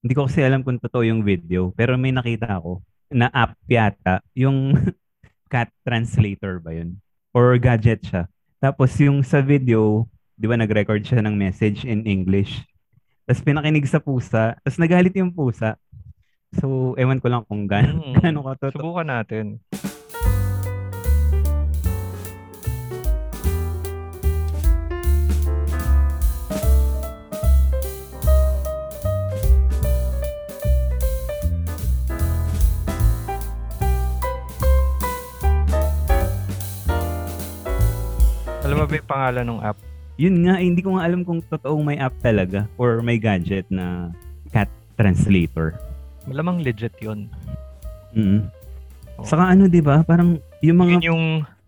Hindi ko kasi alam kung totoo yung video, pero may nakita ako na app yata, yung cat translator ba yun? Or gadget siya. Tapos yung sa video, di ba nag-record siya ng message in English. Tapos pinakinig sa pusa, tapos nagalit yung pusa. So, ewan ko lang kung gaano, Mm. gaano ka totoo. Subukan natin. Mo ba yung pangalan ng app? Yun nga, eh, hindi ko nga alam kung totoong may app talaga or may gadget na cat translator. Malamang legit yun. Mm. Oo. Saka ano, di ba? Parang yung mga... Yun yung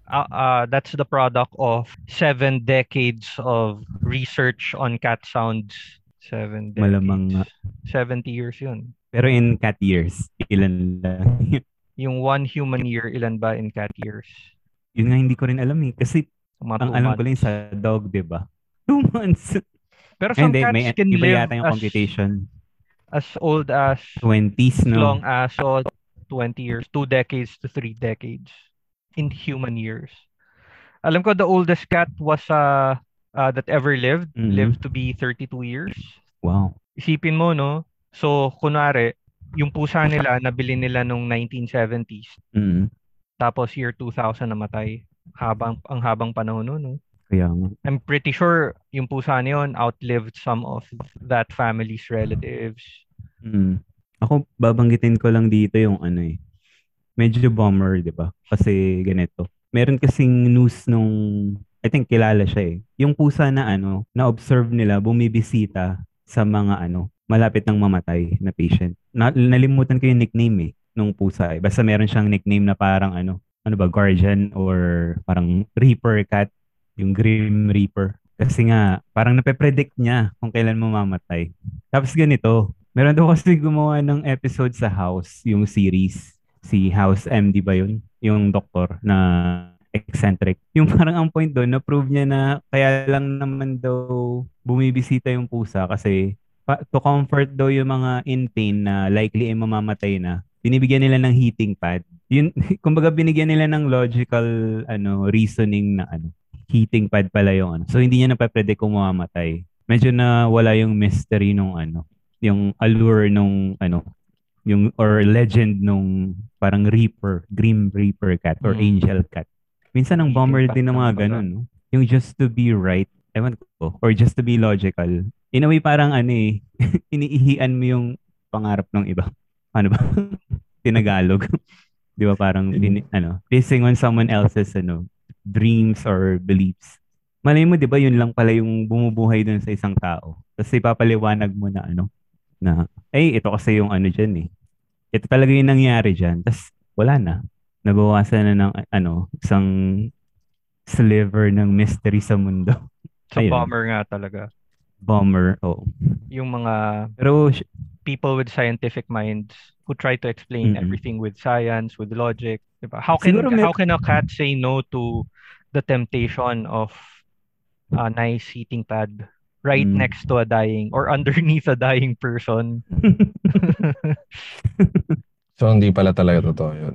uh, uh, that's the product of seven decades of research on cat sounds. Seven decades. Malamang nga. 70 years yun. Pero in cat years, ilan lang. Yung one human year, ilan ba in cat years? yun nga hindi ko rin alam eh. Kasi Mga ang alam ko lang sa dog, di ba? Two months. Pero some hindi, cats may can live yata yung as, computation. as old as 20s, no? long as so 20 years, two decades to three decades in human years. Alam ko the oldest cat was uh, uh that ever lived, Mhm. lived to be 32 years. Wow. Isipin mo, no? So, kunwari, yung pusa nila, nabili nila nung 1970s. Mm. Tapos year 2000 namatay. Habang, ang habang panahon nun, no? Kaya nga. I'm pretty sure yung pusa na yun outlived some of that family's relatives. Mm. Ako, babanggitin ko lang dito yung ano eh. Medyo bummer, di ba? Kasi ganito. Meron kasing news nung, I think kilala siya eh. Yung pusa na ano, na-observe nila, bumibisita sa mga ano, malapit ng mamatay na patient. Na, nalimutan ko yung nickname eh, nung pusa eh. Basta meron siyang nickname na parang ano, ano ba, guardian or parang reaper cat, yung grim reaper. Kasi nga, parang nape-predict niya kung kailan mamamatay. Tapos ganito, meron daw kasi gumawa ng episode sa House, yung series. Si House MD ba yun? Yung doktor na eccentric. Yung parang ang point doon, na-prove niya na kaya lang naman daw bumibisita yung pusa kasi pa- to comfort daw yung mga in pain na likely ay mamamatay na, binibigyan nila ng heating pad. Yun, kumbaga binigyan nila ng logical ano reasoning na ano, heating pad pala yung ano. So hindi niya napapredict kung mamamatay. Medyo na wala yung mystery nung ano, yung allure nung ano, yung or legend nung parang Reaper, Grim Reaper cat or Mm. Angel cat. Minsan ang pad din ng mga ganun, no? Yung just to be right, ewan ko, or just to be logical. In a way, parang ano eh, iniihian mo yung pangarap ng iba. Ano ba? Tinagalog. Di ba parang, pini- ano, pissing on someone else's, ano, dreams or beliefs. Malay mo, di ba, yun lang pala yung bumubuhay dun sa isang tao. Tapos ipapaliwanag mo na, ano, na, ay, ito kasi yung ano dyan eh. Ito talaga yung nangyari dyan. Tapos, wala na. Nabawasan na ng, ano, isang sliver ng mystery sa mundo. So, Ayun. bummer nga talaga. Bomber, oh. Yung mga Pero, people with scientific minds who try to explain Mm-mm. everything with science, with logic. Diba? How can Siguro may- how can a cat say no to the temptation of a nice heating pad right Mm. next to a dying or underneath a dying person? So, hindi pala talaga totoo yun.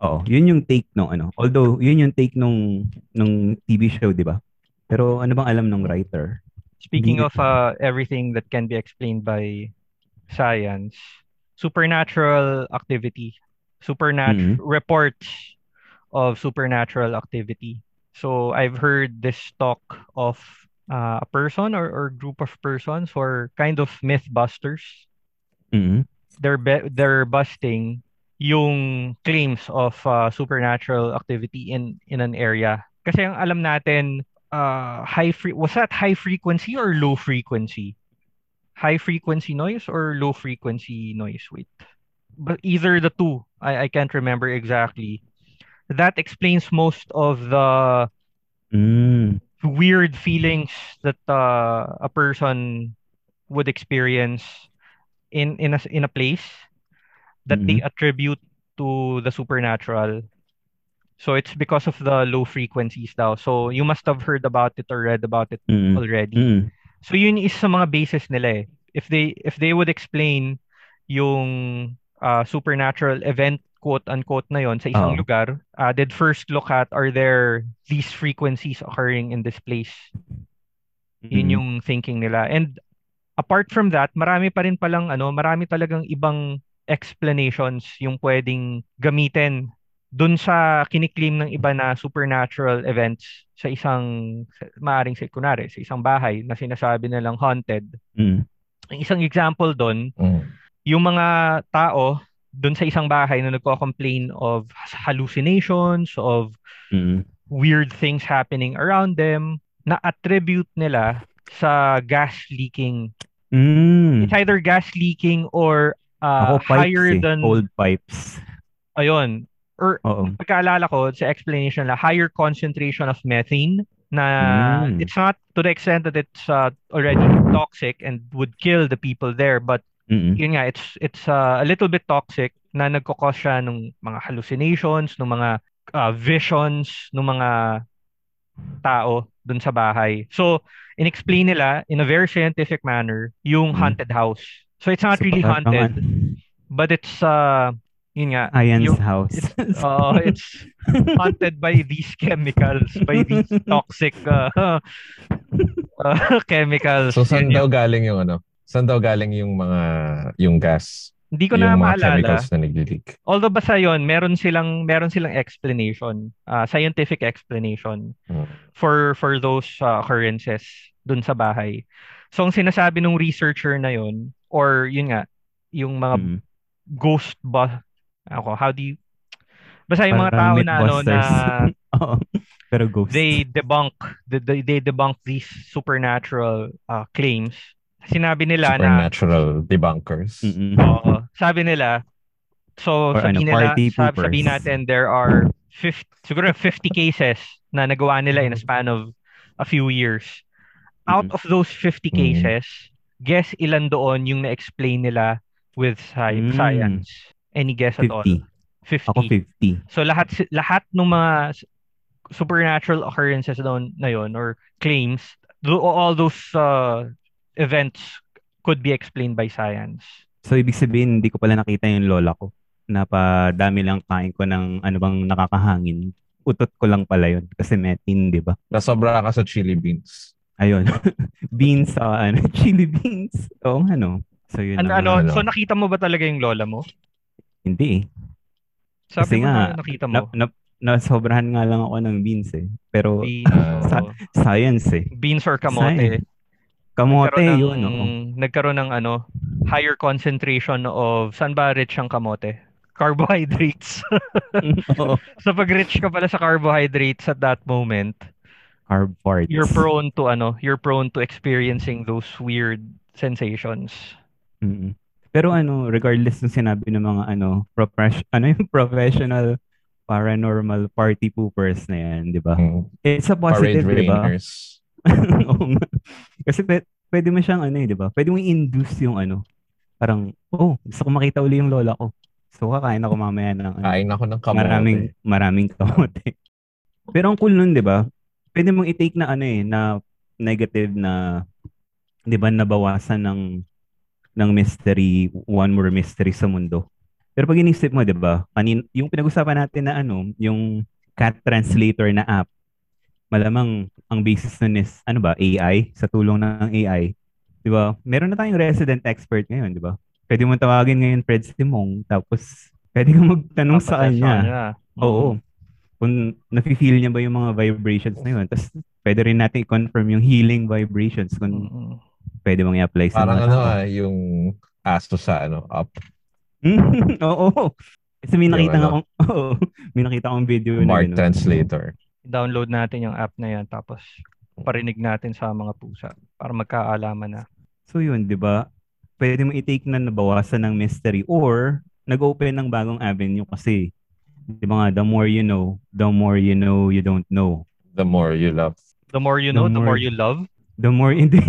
Oo, yun yung take nung ano. Although, yun yung take nung nung TV show, di ba? Pero ano bang alam ng writer? Speaking Hindi- of uh, everything that can be explained by science, supernatural activity, supernatural reports of supernatural activity. So I've heard this talk of uh, a person or, or group of persons who are kind of mythbusters. Mhm. They're be- they're busting yung claims of uh, supernatural activity in in an area. Kasi ang alam natin uh, high fre- was that high frequency or low frequency? High frequency noise or low frequency noise? Wait. But either the two. I, I can't remember exactly. That explains most of the Mm. weird feelings that uh, a person would experience in in a in a place that they attribute to the supernatural. So it's because of the low frequencies daw. So you must have heard about it or read about it Mm. already. Mm. So yun is sa mga basis nila eh. If they if they would explain yung uh, supernatural event quote-unquote na yon sa isang Oo. lugar, uh, they'd first look at are there these frequencies occurring in this place? Yun Mm. yung thinking nila. And apart from that, marami pa rin palang ano, marami talagang ibang explanations yung pwedeng gamitin dun sa kiniklaim ng iba na supernatural events sa isang sa- maaring sa kunwari, sa isang bahay na sinasabi nilang haunted. Mm. Ang isang example doon, Mm. yung mga tao doon sa isang bahay na nagko-complain of hallucinations, of Mm. weird things happening around them, na attribute nila sa gas leaking. Mm. It's either gas leaking or uh, Ako pipes higher eh. than Old pipes. ayun. Or Oo. pagkaalala ko sa explanation na higher concentration of methane na Mm. it's not to the extent that it's uh, already toxic and would kill the people there but Mm. yun nga, it's it's uh, a little bit toxic na nagkakos siya ng mga hallucinations, ng mga uh, visions, ng mga tao dun sa bahay. So, inexplain nila in a very scientific manner yung Mm. haunted house. So, it's not So, really haunted, but it's, uh, yun nga, Science yung, house. it's, uh, it's haunted by these chemicals, by these toxic uh, uh, chemicals. So saan daw yung- galing yung ano? Saan daw galing yung mga yung gas? Hindi ko yung na mga maalala. chemicals na nagli-leak. Although basta yon meron silang meron silang explanation, uh, scientific explanation Mm. for for those uh, occurrences dun sa bahay. So ang sinasabi ng researcher na yon or yun nga, yung mga Mm. ghost ba ako, how do you Basta yung mga tao na ano na. Pero ghost. they debunk they, they, debunk these supernatural uh, claims. Sinabi nila na Supernatural debunkers. Mm-mm. Oo. Sabi nila, so Or sabi ano, nila, party sab, poopers. sabi natin there are 50, siguro 50 cases na nagawa nila in a span of a few years. Out of those 50 Mhm. cases, guess ilan doon yung na-explain nila with sci- Mm. science? Any guess at all? 50. 50. Ako 50. So lahat si- lahat ng mga supernatural occurrences doon na yon or claims, all those uh, events could be explained by science. So, ibig sabihin, hindi ko pala nakita yung lola ko. Napadami lang kain ko ng ano bang nakakahangin. Utot ko lang pala yun. Kasi metin, di ba? Nasobra ka sa chili beans. Ayun. beans, sa ano, chili beans. Oo nga, no? So, yun Ano, ano, ano. so nakita mo ba talaga yung lola mo? Hindi eh. Sabi Kasi mo nga, na nakita Na, mo. na, nasobrahan nga lang ako ng beans eh. Pero, Beans, sa- science eh. beans or kamote. Science. Kamote, Nagkaroon ng- yun, oo. Nagkaroon ng ano, higher concentration of, saan ba rich ang kamote? Carbohydrates. Oo. so pag rich ka pala sa carbohydrates at that moment, Carb farts. you're prone to ano, you're prone to experiencing those weird sensations. Mm. Pero ano, regardless ng sinabi ng mga ano, profes- ano yung professional paranormal party poopers na yan, di ba? Mm. It's a positive, di ba? rainers. Oo nga. Kasi pwede, pwede mo siyang ano eh, di ba? Pwede mo induce yung ano, parang, oh, gusto ko makita uli yung lola ko. So, kakain ako mamaya ng ano, Kain ako ng kamote. maraming, maraming kamote. Pero ang cool nun, di ba? Pwede mong i-take na ano eh, na negative na, di ba, nabawasan ng ng mystery, one more mystery sa mundo. Pero pag inisip mo, di ba, kanin, yung pinag-usapan natin na ano, yung cat translator na app, malamang ang basis nun is, ano ba, AI, sa tulong ng AI. Di ba? Meron na tayong resident expert ngayon, di ba? Pwede mo tawagin ngayon Fred Simong, tapos pwede kang magtanong sa kanya. Oo. Kung nafe-feel niya ba yung mga vibrations na yun. Tapos pwede rin natin i-confirm yung healing vibrations kung Mm-mm. Pwede mong i-apply sa Parang ano ah, yung aso sa ano, up. Oo. Kasi may Yung nakita ano, akong, oo, may nakita akong video na Mark yun. Translator. Download natin yung app na yan tapos parinig natin sa mga pusa para magkaalaman na. So yun, di ba? Pwede mo i-take na nabawasan ng mystery or nag-open ng bagong avenue kasi di ba nga, the more you know, the more you know you don't know. The more you love. The more you The know, the more more- you love. The more, hindi.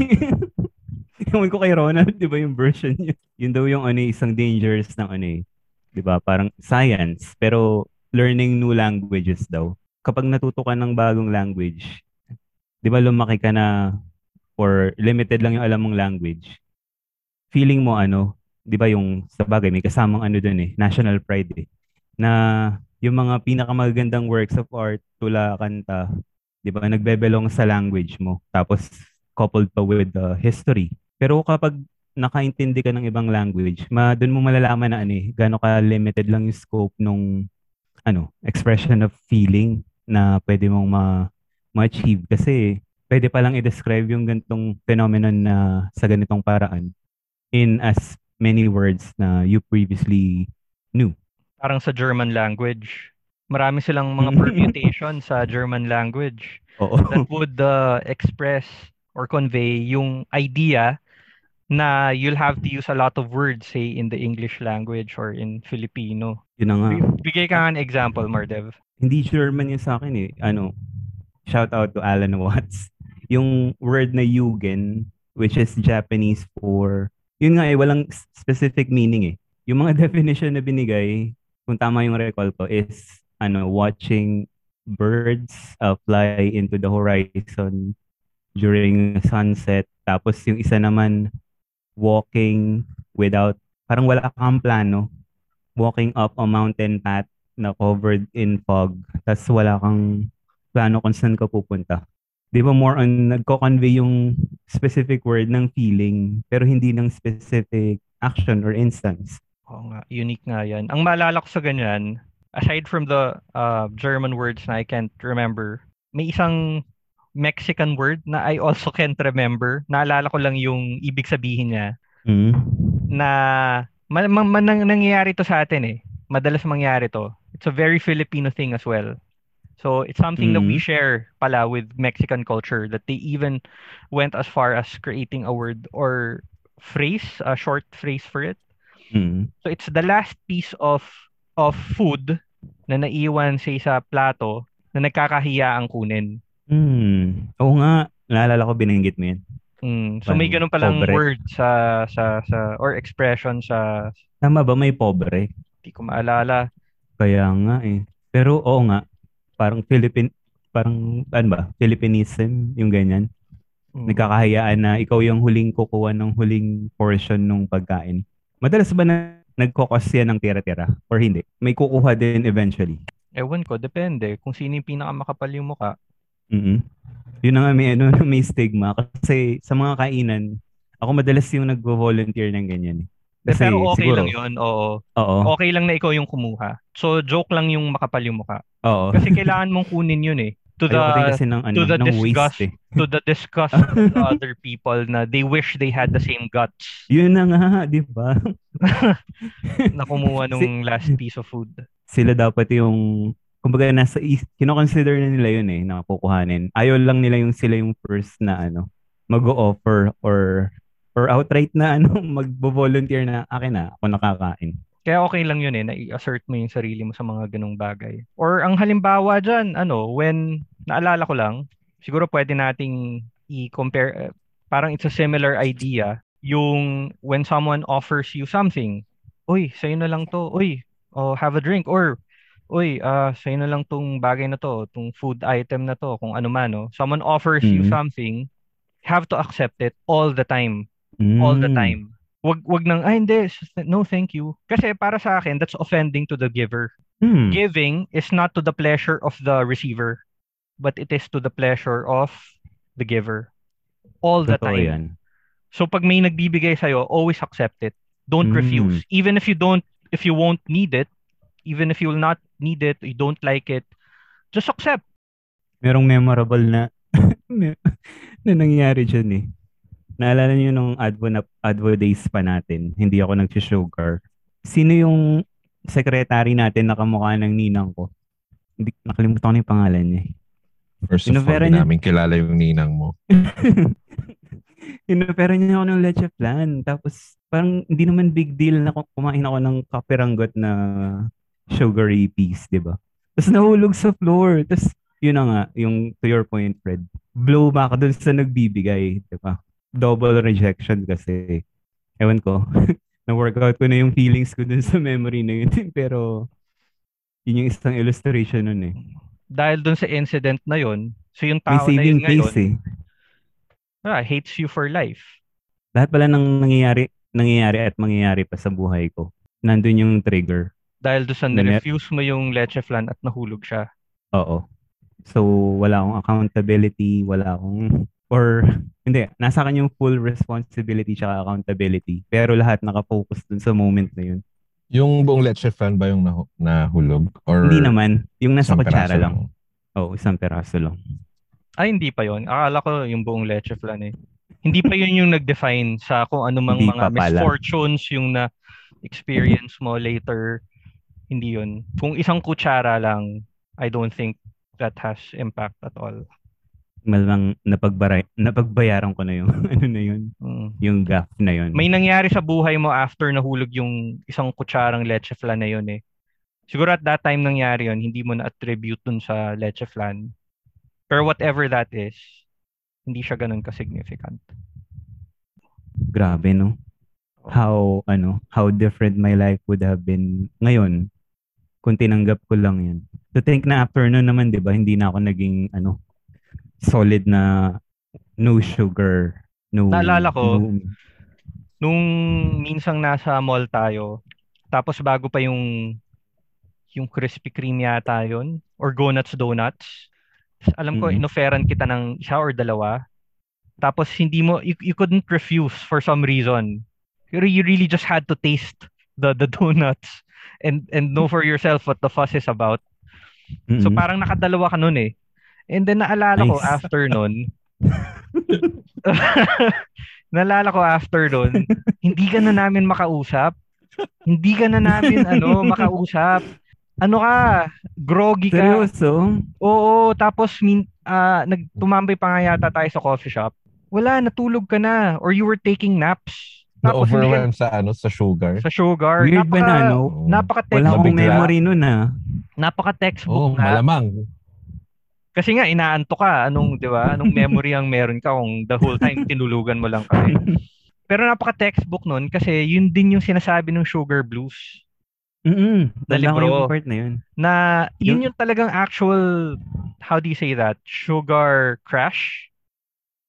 Ewan ko kay Ronald, di ba yung version niya? Yun daw yung ano, isang dangerous ng ano eh. Di ba? Parang science, pero learning new languages daw. Kapag natuto ka ng bagong language, di ba lumaki ka na or limited lang yung alam mong language, feeling mo ano, 'di ba yung sa bagay may kasamang ano doon eh, national pride eh. Na yung mga pinakamagandang works of art, tula, kanta, 'di ba, nagbebelong sa language mo. Tapos coupled pa with the history. Pero kapag nakaintindi ka ng ibang language, ma doon mo malalaman na ano eh, gaano ka limited lang yung scope nung ano, expression of feeling na pwede mong ma ma-achieve kasi pwede pa lang i-describe yung ganitong phenomenon na sa ganitong paraan in as many words na you previously knew. Parang sa German language, marami silang mga permutation sa German language Oo. that would uh, express or convey yung idea na you'll have to use a lot of words say in the English language or in Filipino. Yun na nga. Bi- Bigay ka nga ng example, Mardev. Hindi German yun sa akin eh. Ano, shout out to Alan Watts. Yung word na Yugen, which is Japanese for, yun nga eh, walang specific meaning eh. Yung mga definition na binigay, kung tama yung recall ko, is ano, watching birds uh, fly into the horizon during sunset. Tapos yung isa naman, walking without, parang wala kang plano. Walking up a mountain path na covered in fog. Tapos wala kang plano kung saan ka pupunta. Di ba more on nagko-convey yung specific word ng feeling pero hindi ng specific action or instance. Oo nga, unique nga yan. Ang maalala sa ganyan, aside from the uh, German words na I can't remember, may isang Mexican word na I also can't remember. Naalala ko lang yung ibig sabihin niya Mm. na ma- ma- ma- nang- nangyayari to sa atin eh. Madalas mangyari to. It's a very Filipino thing as well. So it's something that we Mm. share pala with Mexican culture that they even went as far as creating a word or phrase, a short phrase for it. Mm. So it's the last piece of of food na naiwan sa isa plato na nagkakahiya ang kunin. Mm. Oo nga, naalala ko binanggit mo yan. Mm. So may ganun palang pobre. word sa sa sa or expression sa Tama ba may pobre? hindi ko maalala. Kaya nga eh. Pero oo nga, parang Philippine, parang ano ba, Philippinism, yung ganyan. Mm. Nagkakahayaan na ikaw yung huling kukuha ng huling portion ng pagkain. Madalas ba na nagkokos yan ng tira-tira? Or hindi? May kukuha din eventually. Ewan ko, depende kung sino yung pinakamakapal yung muka. Mm Yun na nga may, ano, may stigma. Kasi sa mga kainan, ako madalas yung nagvo-volunteer ng ganyan. Kasi Pero okay siguro, lang yun, oo. Oo. Okay lang na ikaw yung kumuha. So joke lang yung makapal yung muka. Oo. Kasi kailangan mong kunin yun eh. To the kasi ng, ano, to the ng disgust. waste eh. to the disgust of the other people na they wish they had the same guts Yun na nga, di ba? na kumuha nung last piece of food. Sila dapat yung, kumbaga nasa, is- kinoconsider na nila yun eh, na kukuhanin. Ayaw lang nila yung sila yung first na ano, mag-offer or or outright na ano, magbo-volunteer na akin na, ako nakakain. Kaya okay lang yun eh, na i-assert mo yung sarili mo sa mga ganong bagay. Or ang halimbawa dyan, ano, when, naalala ko lang, siguro pwede nating i-compare, eh, parang it's a similar idea, yung when someone offers you something, uy, sa'yo na lang to, uy, oh, have a drink, or, uy, ah, sa'yo na lang tong bagay na to, tong food item na to, kung ano man, no? Someone offers you Mhm. something, have to accept it all the time. all the Mm. time. Wag wag nang ay hindi, no thank you. Kasi para sa akin that's offending to the giver. Hmm. Giving is not to the pleasure of the receiver, but it is to the pleasure of the giver. All the Totoo time. yan. So pag may nagbibigay sa always accept it. Don't Mm. refuse. Even if you don't if you won't need it, even if you will not need it, you don't like it, just accept. Merong memorable na na nangyari dyan eh. Naalala niyo nung Advo, na, Advo days pa natin, hindi ako nag-sugar. Sino yung secretary natin na kamukha ng ninang ko? Hindi, nakalimutan ko na yung pangalan niya. eh. First of all, Inopera niya. namin kilala yung ninang mo. Inopera niya ako ng leche plan. Tapos parang hindi naman big deal na ku- kumain ako ng kapiranggot na sugary piece, di ba? Tapos nahulog sa floor. Tapos yun na nga, yung to your point, Fred. Blow back dun sa nagbibigay, di ba? Double rejection kasi. Ewan ko. Na-workout ko na yung feelings ko dun sa memory na yun. Pero yun yung isang illustration nun eh. Dahil dun sa incident na yon, so yung tao na yun ngayon, face eh. ah, hates you for life. lahat pala ng nangyayari, nangyayari at mangyayari pa sa buhay ko. Nandun yung trigger. Dahil doon sa refuse mo yung leche flan at nahulog siya. Oo. So, wala akong accountability, wala akong, or, hindi, nasa akin yung full responsibility tsaka accountability. Pero lahat nakafocus dun sa moment na yun. Yung buong leche fan ba yung nahu- nahulog? Or Hindi naman. Yung nasa isang kutsara lang. Oo, isang peraso lang. Ay, hindi pa yon. Akala ko yung buong leche flan eh. Hindi pa yun yung nag-define sa kung ano mang Hindi mga misfortunes yung na experience mo later. Hindi yun. Kung isang kutsara lang, I don't think that has impact at all. Malamang napagbaray, napagbayaran ko na yung ano na yun, Mm. yung gap na yun. May nangyari sa buhay mo after nahulog yung isang kutsarang leche flan na yun eh. Siguro at that time nangyari yun, hindi mo na-attribute dun sa leche flan. Pero whatever that is, hindi siya ganun ka-significant. Grabe, no? How, ano, how different my life would have been ngayon kung tinanggap ko lang yun. To think na after nun naman, di ba, hindi na ako naging, ano, solid na no sugar, no... Naalala ko, no- Nung minsang nasa mall tayo, tapos bago pa yung yung Krispy Kreme yata yun, or Go Nuts Donuts, alam ko, Mm. inoferan kita ng isa or dalawa, tapos hindi mo, you, you couldn't refuse for some reason. You, re- you really just had to taste the the donuts and and know for yourself what the fuss is about. So Mm-mm. parang nakadalawa ka nun eh. And then naalala ko Nice. after nun, naalala ko after nun, hindi ka na namin makausap. Hindi ka na namin ano makausap. Ano ka? Groggy ka. Seryoso? Oo, tapos min ah, nagtumambay pa nga yata tayo sa coffee shop. Wala, natulog ka na or you were taking naps. Tapos na-overwhelm sa ano sa sugar. sa sugar. Weird ba na, Napaka- no? Napaka Wala akong memory nun, ah. napaka Oh, textbook na. malamang. Kasi nga inaanto ka, anong 'di ba? Anong memory ang meron ka kung the whole time tinulugan mo lang kami. Pero napaka textbook nun kasi yun din yung sinasabi ng Sugar Blues Mm-mm. Na libro. yung part na yun. na yun Yung- yung talagang actual how do you say that? Sugar crash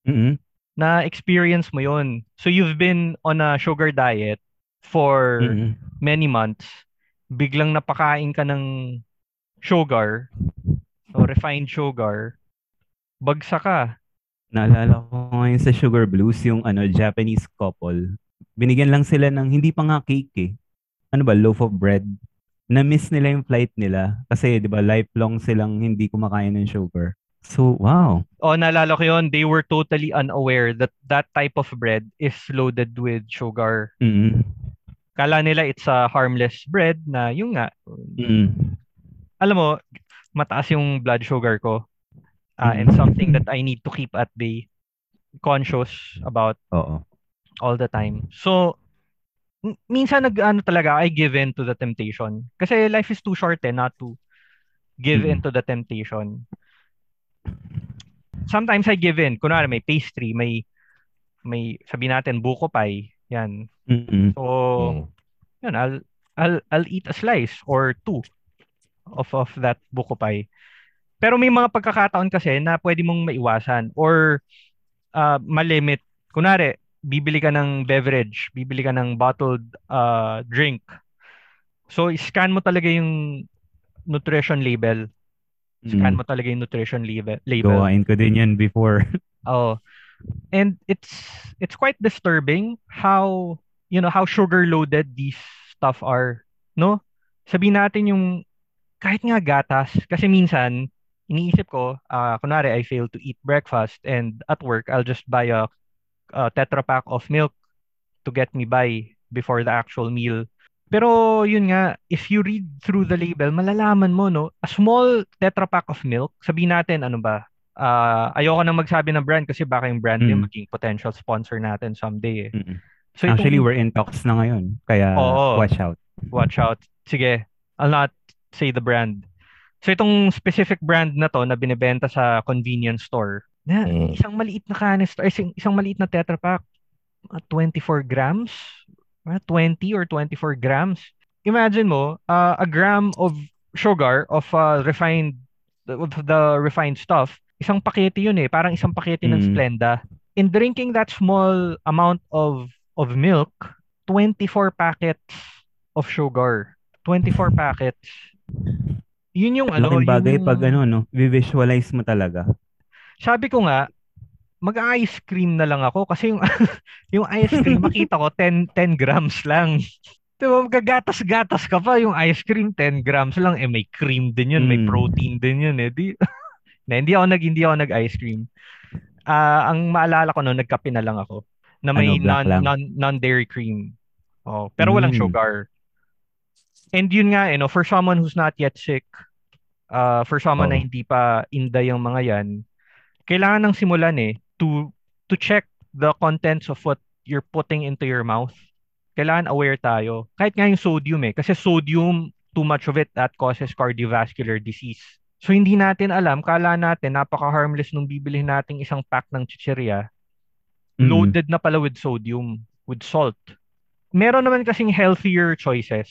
Mm-mm. Na experience mo yun. So you've been on a sugar diet for Mm-mm. many months. Biglang napakain ka ng sugar o refined sugar. Bagsak ka. Naalala ko ngayon sa Sugar Blues, yung ano, Japanese couple. Binigyan lang sila ng, hindi pa nga cake eh. Ano ba, loaf of bread. Na-miss nila yung flight nila. Kasi, di ba, lifelong silang hindi kumakain ng sugar. So, wow. Oh, naalala ko yun, they were totally unaware that that type of bread is loaded with sugar. Mm-mm. Kala nila it's a harmless bread na yung nga, Mm-mm. alam mo, mataas yung blood sugar ko. Ah, and Mm. something that I need to keep at bay. Conscious about Oo. all the time. So, minsan nag ano talaga, I give in to the temptation. Kasi life is too short eh, not to give in Mm. to the temptation. Sometimes I give in. Kunwari may pastry, may may sabi natin buko pie. Yan. Mm-mm. So, Mm. yun, I'll I'll I'll eat a slice or two of of that buko pie. Pero may mga pagkakataon kasi na pwede mong maiwasan or uh, malimit. Kunwari, bibili ka ng beverage, bibili ka ng bottled uh, drink. So, scan mo talaga yung nutrition label. Scan Mm. mo talaga yung nutrition label. Gawain ko din yan before. Oh. And it's it's quite disturbing how you know how sugar loaded these stuff are, no? Sabihin natin yung kahit nga gatas kasi minsan iniisip ko, ah kunwari I fail to eat breakfast and at work I'll just buy a, a tetra pack of milk to get me by before the actual meal. Pero yun nga, if you read through the label, malalaman mo, no? A small tetra pack of milk, sabihin natin, ano ba, ah ayoko nang magsabi ng brand kasi baka yung brand yung Mm. maging potential sponsor natin someday eh. Mm-mm. So itong- Actually, we're in talks na ngayon. Kaya, Oo. watch out. watch out. Sige, I'll not say the brand. So itong specific brand na to na binebenta sa convenience store, na Mm. isang maliit na canister, isang, isang maliit na Tetra mga 24 grams, 20 or 24 grams. Imagine mo, uh, a gram of sugar of uh, refined of the refined stuff, isang pakete yun eh, parang isang pakete ng Mm. Splenda. In drinking that small amount of of milk, 24 packets of sugar. 24 packets. Yun yung ano, Laking bagay yung- pag ano, no? visualize mo talaga. Sabi ko nga, mag-ice cream na lang ako kasi yung yung ice cream makita ko 10 10 grams lang. Diba, magagatas-gatas ka pa yung ice cream 10 grams lang eh may cream din yun, may Mm. protein din yun eh. Di, na, hindi ako nag hindi ako nag ice cream. Ah, ang maalala ko noon nagkape na lang ako na may Ano, non, lang? non non-dairy cream. Oh, pero walang Mm. sugar. And yun nga, you know, for someone who's not yet sick, uh, for someone na Oo. hindi pa inda yung mga yan, kailangan ng simulan eh to to check the contents of what you're putting into your mouth. Kailangan aware tayo. Kahit nga yung sodium eh. Kasi sodium, too much of it, that causes cardiovascular disease. So hindi natin alam, kala natin napaka-harmless nung bibilihin nating isang pack ng chichirya, Mm. loaded na pala with sodium, with salt. Meron naman kasing healthier choices,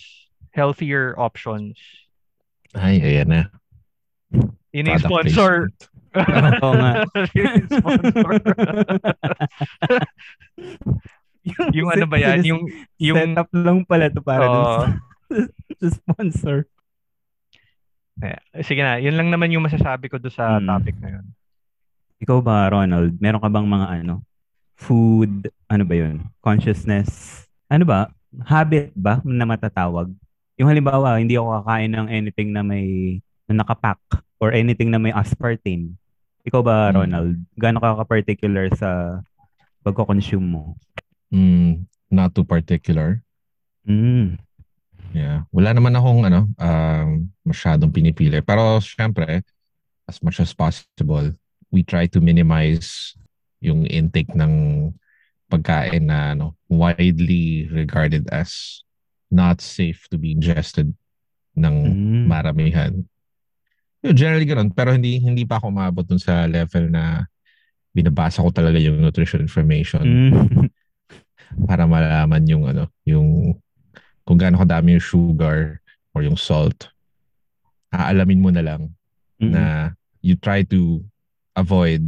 healthier options. Ay, ayan na. Yun yung sponsor. placement. Oo nga. Yun yung sponsor. yung ano ba yan? Yung, yung, setup lang pala to para Oo. sa, sa sponsor. Eh, sige na, yun lang naman yung masasabi ko do sa Mm. topic na yun. Ikaw ba, Ronald? Meron ka bang mga ano? Food, ano ba yun? Consciousness? Ano ba? Habit ba na matatawag? Yung halimbawa, hindi ako kakain ng anything na may na nakapack or anything na may aspartame. Ikaw ba, Mm. Ronald? Gaano ka ka-particular sa pagko-consume mo? Mm, not too particular. Mm. Yeah. Wala naman akong ano, um, masyadong pinipili. Pero syempre, as much as possible, we try to minimize yung intake ng pagkain na ano, widely regarded as not safe to be ingested ng Mm. maramihan. Generally ganun. Pero hindi hindi pa ako umabot dun sa level na binabasa ko talaga yung nutrition information Mm. para malaman yung ano, yung kung gaano kadami yung sugar or yung salt. Aalamin mo na lang Mm. na you try to avoid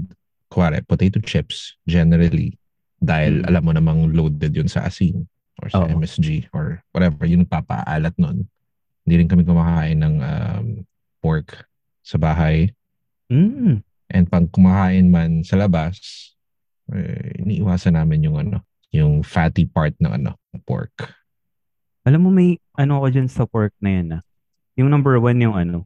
kuwari, potato chips generally dahil Mm. alam mo namang loaded yun sa asin or sa Oo. MSG or whatever, yun papaalat nun. Hindi rin kami kumakain ng um, pork sa bahay. Mm. And pag kumakain man sa labas, eh, iniiwasan namin yung ano, yung fatty part ng ano, pork. Alam mo, may ano ako dyan sa pork na yan ah. Yung number one yung ano.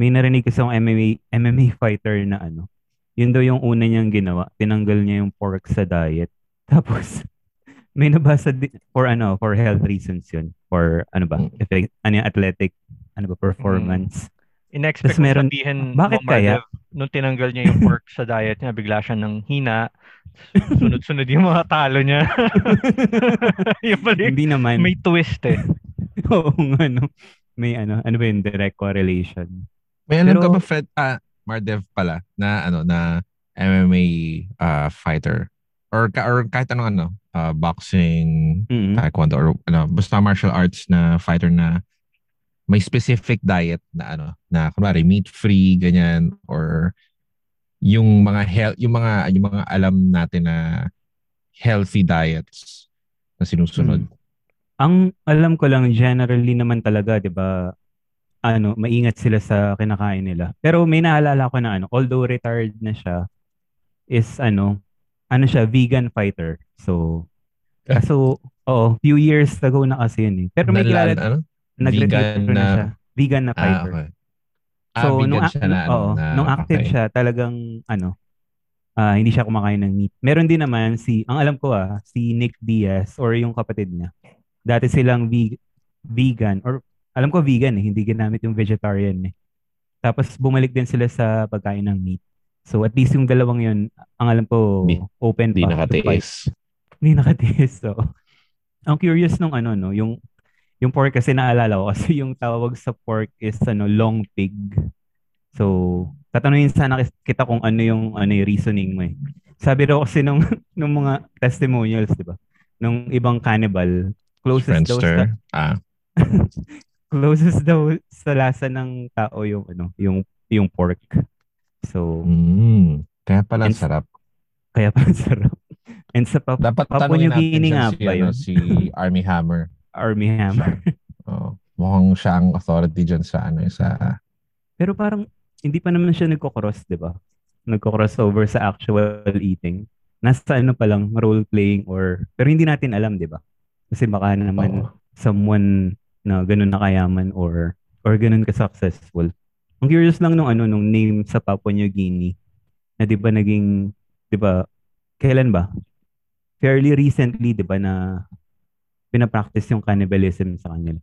May narinig kasi akong MMA, MMA fighter na ano. Yun daw yung una niyang ginawa. Tinanggal niya yung pork sa diet. Tapos, may nabasa di, for ano, for health reasons yun. For ano ba, Mm. effect, ano yung athletic, ano ba, performance. In-expect meron- sabihin bakit mo, kaya? Mardev, nung tinanggal niya yung pork sa diet niya, bigla siya ng hina. Sunod-sunod yung mga talo niya. yung pala yung- Hindi naman. may twist eh. Oo nga, no. May ano, ano ba yung direct correlation. May alam ka ba, Fred, ah, Mardev pala, na ano, na MMA ah, fighter? Or, or kahit anong ano, ah, boxing, Mm. taekwondo, or ano, basta martial arts na fighter na may specific diet na ano, na kunwari meat-free, ganyan, or yung mga health, yung mga, yung mga alam natin na healthy diets na sinusunod. Mm. Ang alam ko lang generally naman talaga, 'di ba? Ano, maingat sila sa kinakain nila. Pero may naalala ko na ano, although retired na siya, is ano, ano siya, vegan fighter. So, kaso, oo, few years ago na kasi yun eh. Pero may kilala, ano? Nag-retire vegan na, na- siya. Vegan na Ah, fighter. okay. So, ah, vegan nung, siya na, oo, na, nung active okay. siya, talagang, ano, ah, hindi siya kumakain ng meat. Meron din naman si, ang alam ko ah, si Nick Diaz or yung kapatid niya. Dati silang veg- vegan or alam ko vegan eh, hindi ginamit yung vegetarian eh. Tapos bumalik din sila sa pagkain ng meat. So at least yung dalawang yun, ang alam ko, Di- open Hindi pa fight. nakatiis. Hindi nakatiis. So, ang curious nung ano, no, yung yung pork kasi naalala ko kasi yung tawag sa pork is ano, long pig. So, tatanungin sana kita kung ano yung ano yung reasoning mo eh. Sabi daw kasi nung, nung mga testimonials, di ba? Nung ibang cannibal, closest daw sa, Friendster. Ah, closest daw sa lasa ng tao yung ano, yung yung pork. So, mm, kaya pala And- sarap. kaya pa sarap. And sa Pap- Dapat Papua New Guinea nga si, ba ano, yun? si Army Hammer. Army Hammer. Oh, mukhang siya ang authority dyan sa ano sa Pero parang hindi pa naman siya nagko-cross, di ba? Nagko-cross over sa actual eating. Nasa ano pa lang, role-playing or... Pero hindi natin alam, di ba? Kasi baka naman Oo. someone na ganun na kayaman or or ganun ka-successful. Ang curious lang nung ano nung name sa Papua New Guinea na 'di ba naging 'di ba kailan ba? Fairly recently 'di ba na pinapractice yung cannibalism sa kanila.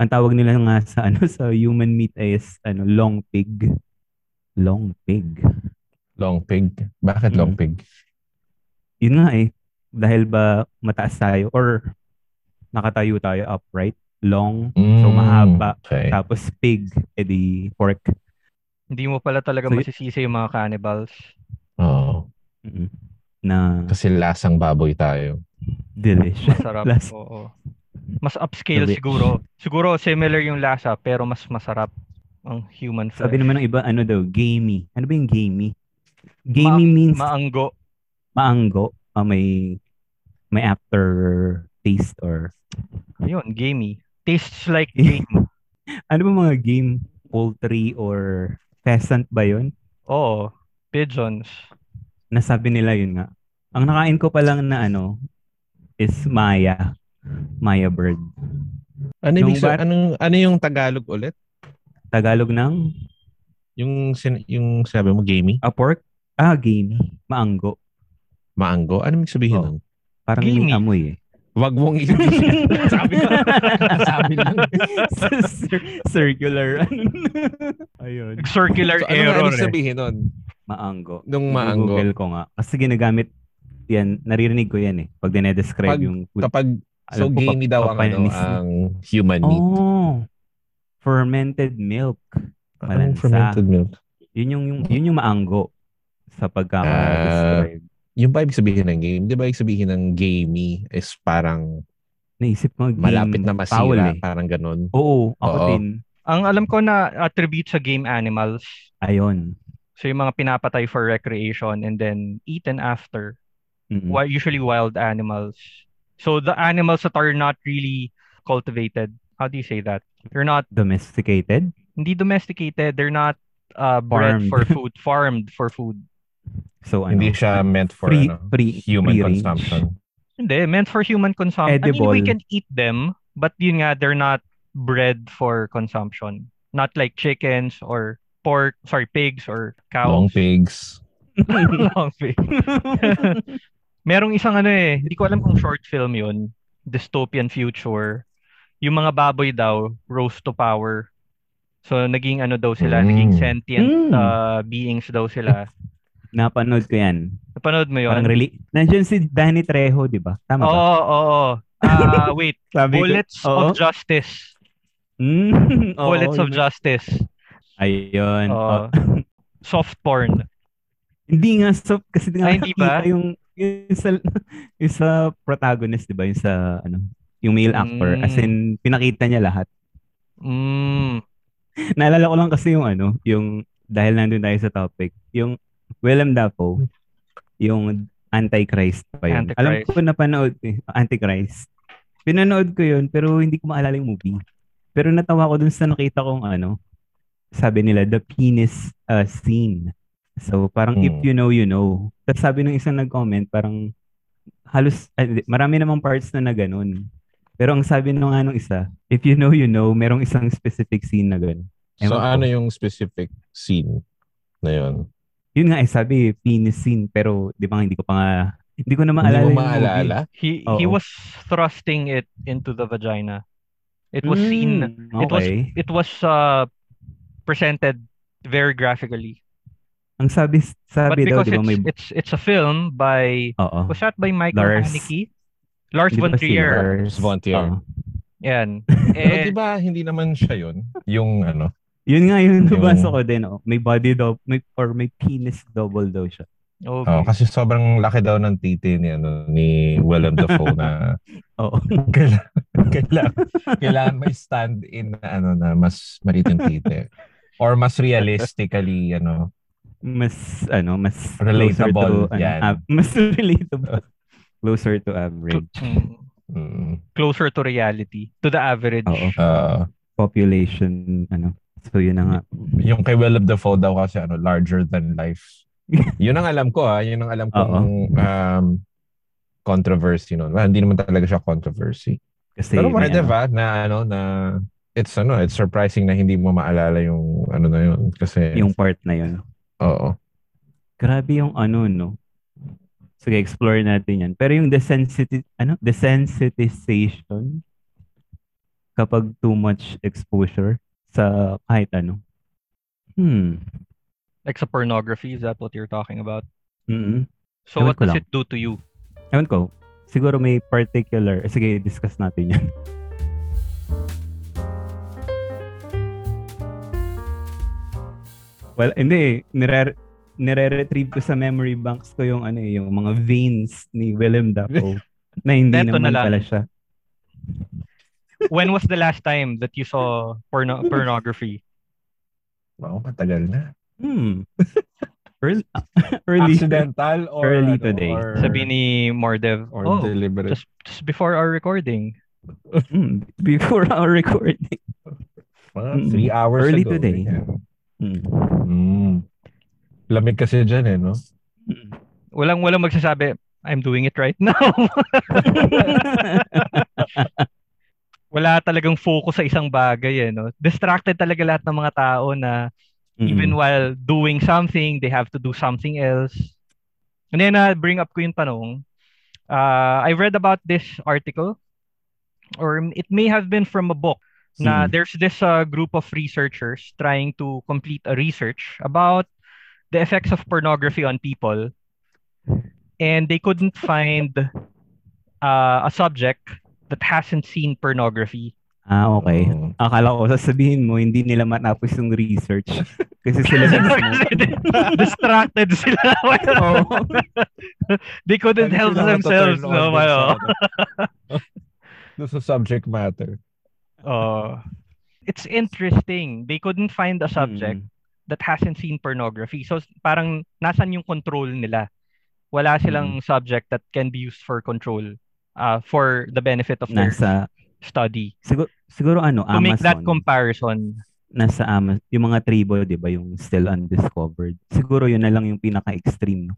Ang tawag nila nga sa ano sa human meat is ano long pig. Long pig. long pig. Bakit long Mm. pig? Yun nga eh. Dahil ba mataas tayo or nakatayo tayo upright, long, so Mm, mahaba, Okay. tapos pig, edi pork. Hindi mo pala talaga So, masisisi yung mga cannibals. Oo. Mm. Na Kasi lasang baboy tayo. Delicious. Masarap. Last- Oo. Mas upscale Sabi- siguro. Siguro similar yung lasa pero mas masarap ang human flesh. Sabi naman ng iba, ano daw, gamey. Ano ba yung gamey? Gamey means Maanggo. maanggo. Ah, may may after taste or Ayun, gamey. Tastes like game. ano ba mga game? Poultry or pheasant ba yun? Oo. Pigeons. Nasabi nila yun nga. Ang nakain ko pa lang na ano is Maya. Maya bird. Ano Nung ibig bat- anong ano yung Tagalog ulit? Tagalog ng Yung sin- yung sabi mo gamey, a pork? Ah, gamey. Maanggo. maanggo. Ano ibig sabihin Oo. nun? Parang Gamey. amoy eh. Wag mong i-sabi Sabi ko. Sabi lang. Cir- circular. Ayun. Circular So, ano error ibig eh. sabihin nun? Maanggo. Nung maanggo. Google ko nga. Kasi ginagamit yan, naririnig ko yan eh. Pag dinedescribe Pag- yung food. Kapag so ko, gamey daw ang ano, na. ang human meat. Oh, fermented milk. Anong malansa. fermented milk? Yun yung, yung yun yung maanggo sa pagkaka-describe. Yung ba ibig sabihin ng game? Di ba ibig sabihin ng gamey is parang Naisip ko game malapit na masira, eh. parang ganun. Oo, ako Oo. din. Ang alam ko na attribute sa game animals. Ayun. So yung mga pinapatay for recreation and then eaten after. Mm-mm. Wi- Usually wild animals. So the animals that are not really cultivated. How do you say that? They're not Domesticated? hindi domesticated. They're not uh, bred Farmed. for food, farmed for food. So ano? Hindi siya meant for free, ano, free, human free range. consumption. Hindi, meant for human consumption. I mean, we can eat them, but yun nga, they're not bred for consumption. Not like chickens or pork, sorry, pigs or cows. Long pigs. Long pig. Merong isang ano eh, hindi ko alam kung short film yun. Dystopian future. Yung mga baboy daw, rose to power. So, naging ano daw sila, Mm. naging sentient Mm. uh, beings daw sila. Napanood ko yan. Napanood mo yun? Parang really, nandiyan si Danny Trejo, di ba? Tama Oo, ba? oo, oo. Ah, wait. Ko- Bullets Oo. of Justice. Mm, oo, Bullets of yun. Justice. Ayun. Oh. Soft porn. Hindi nga so kasi nga Ay, hindi ba? yung yung sa, yung sa protagonist, 'di ba? Yung sa ano, yung male actor as Mm. in pinakita niya lahat. Mm. Naalala ko lang kasi yung ano, yung dahil nandun tayo sa topic, yung Willem Dafoe, yung Antichrist pa yun. Antichrist. Alam ko napanood eh, Antichrist. Pinanood ko yun pero hindi ko maalala yung movie. Pero natawa ko dun sa nakita kong ano, sabi nila, the penis uh, scene. So, parang if Hmm. you know, you know. Tapos sabi ng isang nag-comment, parang halos, hindi, marami namang parts na na ganun. Pero ang sabi nung nga nung isa, if you know, you know, merong isang specific scene na ganun. So Ewan ko. ano yung specific scene na yun? Yun nga eh, sabi, penis scene. Pero, di ba, hindi ko pa nga, hindi ko na Hindi maalala mo yung movie. maalala? He he was thrusting it into the vagina. It was Mm, seen it was okay. it was uh presented very graphically. Ang sabi, But sabi daw, di ba, it's may, it's it's a film by oo. was that by Michael Lars. Haneke? Lars von Trier. Lars von Trier. Oo. Yan. Pero Eh, di ba hindi naman siya yun? Yung ano? Yun nga yung Yung- nabasa ko din. Oh. May body double, may, or may penis double daw siya. okay. Oh, kasi sobrang laki daw ng titi ni ano ni Willem Dafoe na Oo. kailangan, kailangan, kailangan may stand-in na ano na mas maliit yung titi. Or mas realistically, ano, mas, ano, mas Relatable, closer to, ano, yan. ah, mas relatable. Closer to average. Mm. Mm. Closer to reality. To the average. Oo. Uh, Population, ano. So, yun na nga. yung kay Will of Dafoe daw kasi ano, larger than life. yun ang alam ko ha. Yun ang alam kong um, controversy nun. Well, hindi naman talaga siya controversy. Kasi, Pero may pwede ano, ba na ano na it's ano, it's surprising na hindi mo maalala yung ano na yun kasi yung part na yun. Oo. Grabe yung ano, no? Sige, explore natin yan. Pero yung desensiti ano? desensitization kapag too much exposure sa kahit ano. Hmm. Like sa pornography, is that what you're talking about? mm So Ewan what does lang. it do to you? Ewan ko. Siguro may particular. Sige, discuss natin yan. well, hindi. Nire nire-retrieve ko sa memory banks ko yung ano eh, yung mga veins ni Willem Dafoe na hindi Eto na naman lang. pala siya. When was the last time that you saw porno- pornography? Oo, matagal na. Hmm. Early, early. Accidental or Early ano, today. or, Sabi ni Mordev, or oh, deliberate. just, just before our recording. Hmm, before our recording. Mga Mm. three hours Early ago. today. ganyan. Hmm. Lamig kasi dyan eh, no? Hmm. Walang walang magsasabi, I'm doing it right now. Wala talagang focus sa isang bagay eh, no? Distracted talaga lahat ng mga tao na even Mm. while doing something, they have to do something else. And then uh, bring up ko yung tanong. Uh, I read about this article or it may have been from a book na Mm. there's this uh, group of researchers trying to complete a research about the effects of pornography on people and they couldn't find uh, a subject that hasn't seen pornography. Ah, okay. Oo. Akala ko sasabihin mo, hindi nila matapos yung research. Kasi sila mismo. Distracted sila. Oo. they couldn't help themselves. No, dun ano. sa, subject matter. Uh, it's interesting. They couldn't find a subject Mm. That hasn't seen pornography. So parang nasan yung control nila? Wala silang subject that can be used for control uh, for the benefit of their Nasa, study. siguro, siguro ano, To make that Amazon. comparison, nasa Amazon, yung mga tribo, di ba, yung still undiscovered. Siguro yun na lang yung pinaka-extreme. No?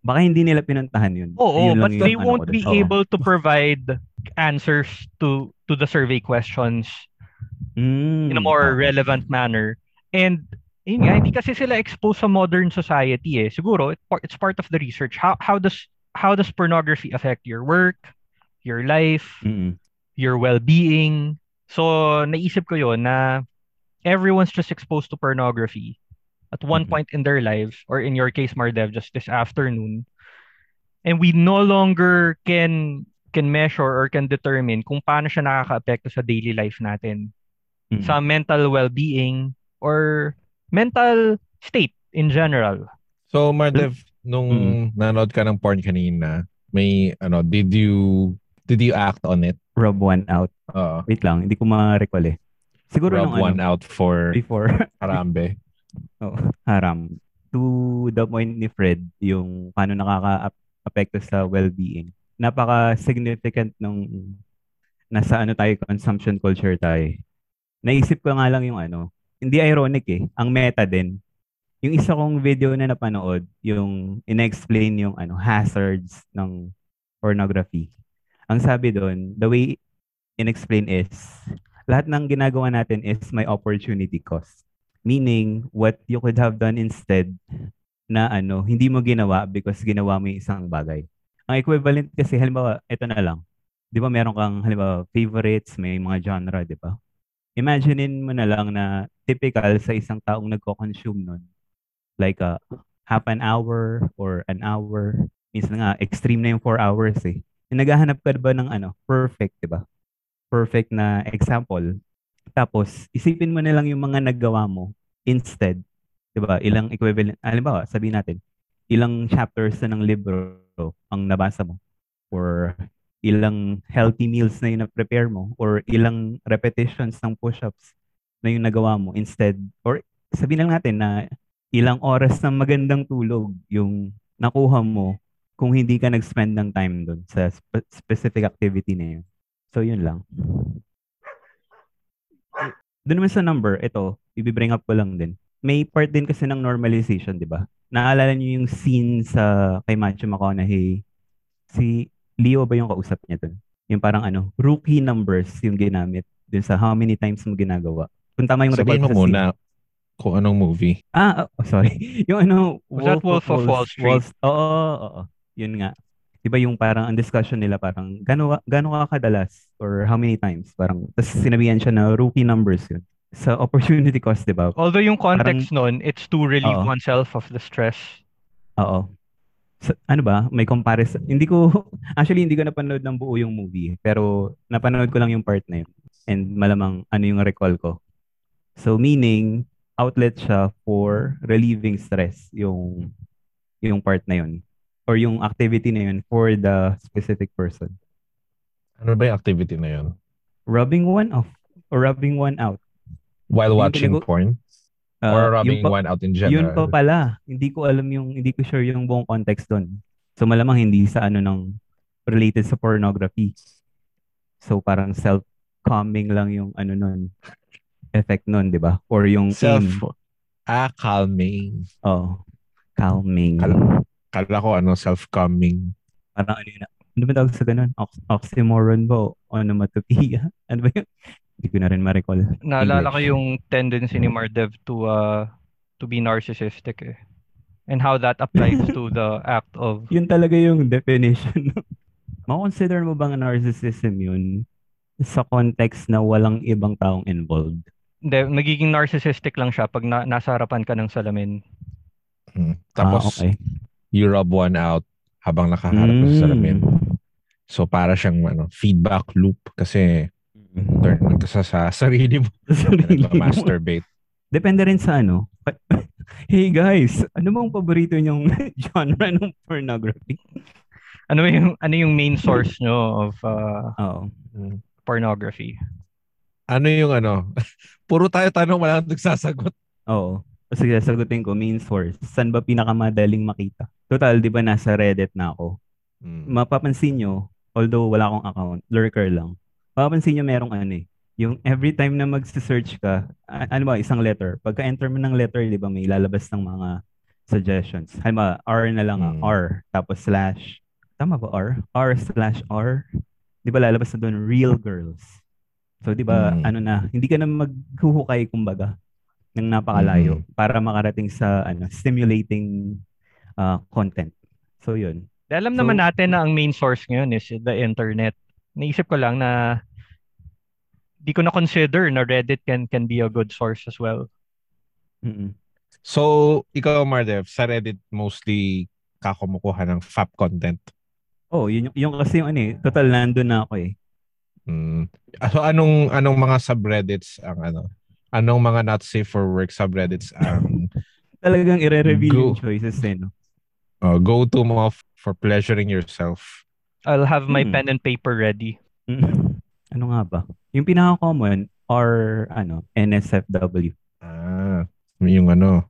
Baka hindi nila pinuntahan yun. Oo, Yun but they ano won't be Oo. able to provide answers to to the survey questions Mm, in a more okay. relevant manner. And yun nga, hindi kasi sila exposed sa modern society eh. Siguro it's part of the research. How how does how does pornography affect your work, your life, Mm-mm. your well-being? So naisip ko yon na everyone's just exposed to pornography at one Mhm. point in their lives or in your case Mardev just this afternoon and we no longer can can measure or can determine kung paano siya nakakaapekto sa daily life natin Mm. sa mental well-being or mental state in general. So, Mardev, nung Mm. nanood ka ng porn kanina, may, ano, did you, did you act on it? Rub one out. Oo. Wait lang, hindi ko ma-recall eh. Siguro Rub nung one ano, out for before. Harambe. oh, haram. To the point ni Fred, yung paano nakaka-apekto sa well-being. Napaka-significant nung nasa ano tayo, consumption culture tayo. Naisip ko nga lang yung ano, hindi ironic eh, ang meta din. Yung isa kong video na napanood, yung in-explain yung ano, hazards ng pornography. Ang sabi doon, the way in-explain is, lahat ng ginagawa natin is may opportunity cost. Meaning, what you could have done instead na ano, hindi mo ginawa because ginawa mo yung isang bagay. Ang equivalent kasi, halimbawa, ito na lang. Di ba meron kang, halimbawa, favorites, may mga genre, di ba? Imaginein mo na lang na typical sa isang taong nagko-consume nun. Like a half an hour or an hour. Minsan nga, extreme na yung four hours eh. Yung naghahanap ka ba ng ano, perfect, di ba? Perfect na example. Tapos, isipin mo na lang yung mga naggawa mo instead. Di ba? Ilang equivalent, halimbawa, sabihin natin, ilang chapters na ng libro ang nabasa mo or ilang healthy meals na yung na-prepare mo or ilang repetitions ng push-ups na yung nagawa mo instead or sabihin lang natin na ilang oras ng magandang tulog yung nakuha mo kung hindi ka nag-spend ng time doon sa spe- specific activity na yun. So, yun lang. Doon naman sa number, ito, i-bring up ko lang din. May part din kasi ng normalization, di ba? Naalala niyo yung scene sa kay Matthew McConaughey. Si Leo ba yung kausap niya doon? Yung parang ano, rookie numbers yung ginamit dun sa how many times mo ginagawa. Kung tama yung Sabihin mo muna scene. kung anong movie. Ah, oh, sorry. yung ano, Was that Wolf of Wall Street? Oo, oo, oo. Yun nga. Di ba yung parang ang discussion nila parang gano gano ka kadalas or how many times parang tapos sinabihan siya na rookie numbers yun sa opportunity cost di ba Although yung context nun, it's to relieve Oo. oneself of the stress. oo Sa- ano ba may comparison hindi ko actually hindi ko napanood ng buo yung movie pero napanood ko lang yung part na yun and malamang ano yung recall ko so meaning outlet siya for relieving stress yung yung part na yun or yung activity na yun for the specific person Ano ba yung activity na yun? rubbing one off or rubbing one out While Yung watching pinago- porn? Uh, Or rubbing pa- one out in Yun pa general? pala. Hindi ko alam yung, hindi ko sure yung buong context doon. So malamang hindi sa ano ng related sa pornography. So parang self-calming lang yung ano nun, effect nun, di ba? Or yung Self, aim. ah, calming. Oh, calming. Kala, kala ko ano, self-calming. Parang ano yun, ano ba tawag sa ganun? Ox- oxymoron ba? O onomatopoeia? Ano ba yun? Hindi ko na rin ma-recall. Naalala ko yung tendency ni Mardev to uh to be narcissistic eh. And how that applies to the act of Yun talaga yung definition. Makonsider mo bang narcissism yun sa context na walang ibang taong involved? Hindi, nagiging narcissistic lang siya pag na, nasa harapan ka ng salamin. Hmm. Ah, Tapos, okay. you rub one out habang nakaharap ka sa salamin. Mm. So, para siyang ano, feedback loop kasi turn on ka sa, sa sarili mo. Sarili mo. masturbate Depende rin sa ano. Hey guys, ano bang paborito niyong genre ng pornography? Ano yung ano yung main source nyo of uh, Oo. pornography? Ano yung ano? Puro tayo tanong, wala nang nagsasagot. Oo. O sige, sagutin ko, main source. Saan ba pinakamadaling makita? Total, di ba nasa Reddit na ako? Hmm. mapapansin nyo, although wala akong account, lurker lang, mapapansin nyo merong ano eh, yung every time na mag-search ka, ano ba, isang letter, pagka-enter mo ng letter, di ba, may lalabas ng mga suggestions. Halimbawa, R na lang, Mm. R, tapos slash, tama ba R? R slash R? Di ba lalabas na doon, real girls. So, di ba, Mm. ano na, hindi ka na maghuhukay, kumbaga, ng napakalayo Mhm. para makarating sa ano stimulating ah, content. So, yun. Alam So- naman natin na ang main source ngayon is the internet. Naisip ko lang na di ko na consider na Reddit can can be a good source as well. Mm-mm. So, ikaw, Mardev, sa Reddit mostly ka kumukuha ng FAP content. Oh, yun, yung- yung kasi yung ano eh, total nandun na ako eh. Mm. So, anong anong mga subreddits ang ano? Anong mga not safe for work subreddits ang Talagang i-reveal yung Go. choices eh, no? uh, go-to mo f- for pleasuring yourself? I'll have my Hmm. pen and paper ready. Mm. Ano nga ba? Yung pinaka-common or ano, NSFW. Ah, yung ano,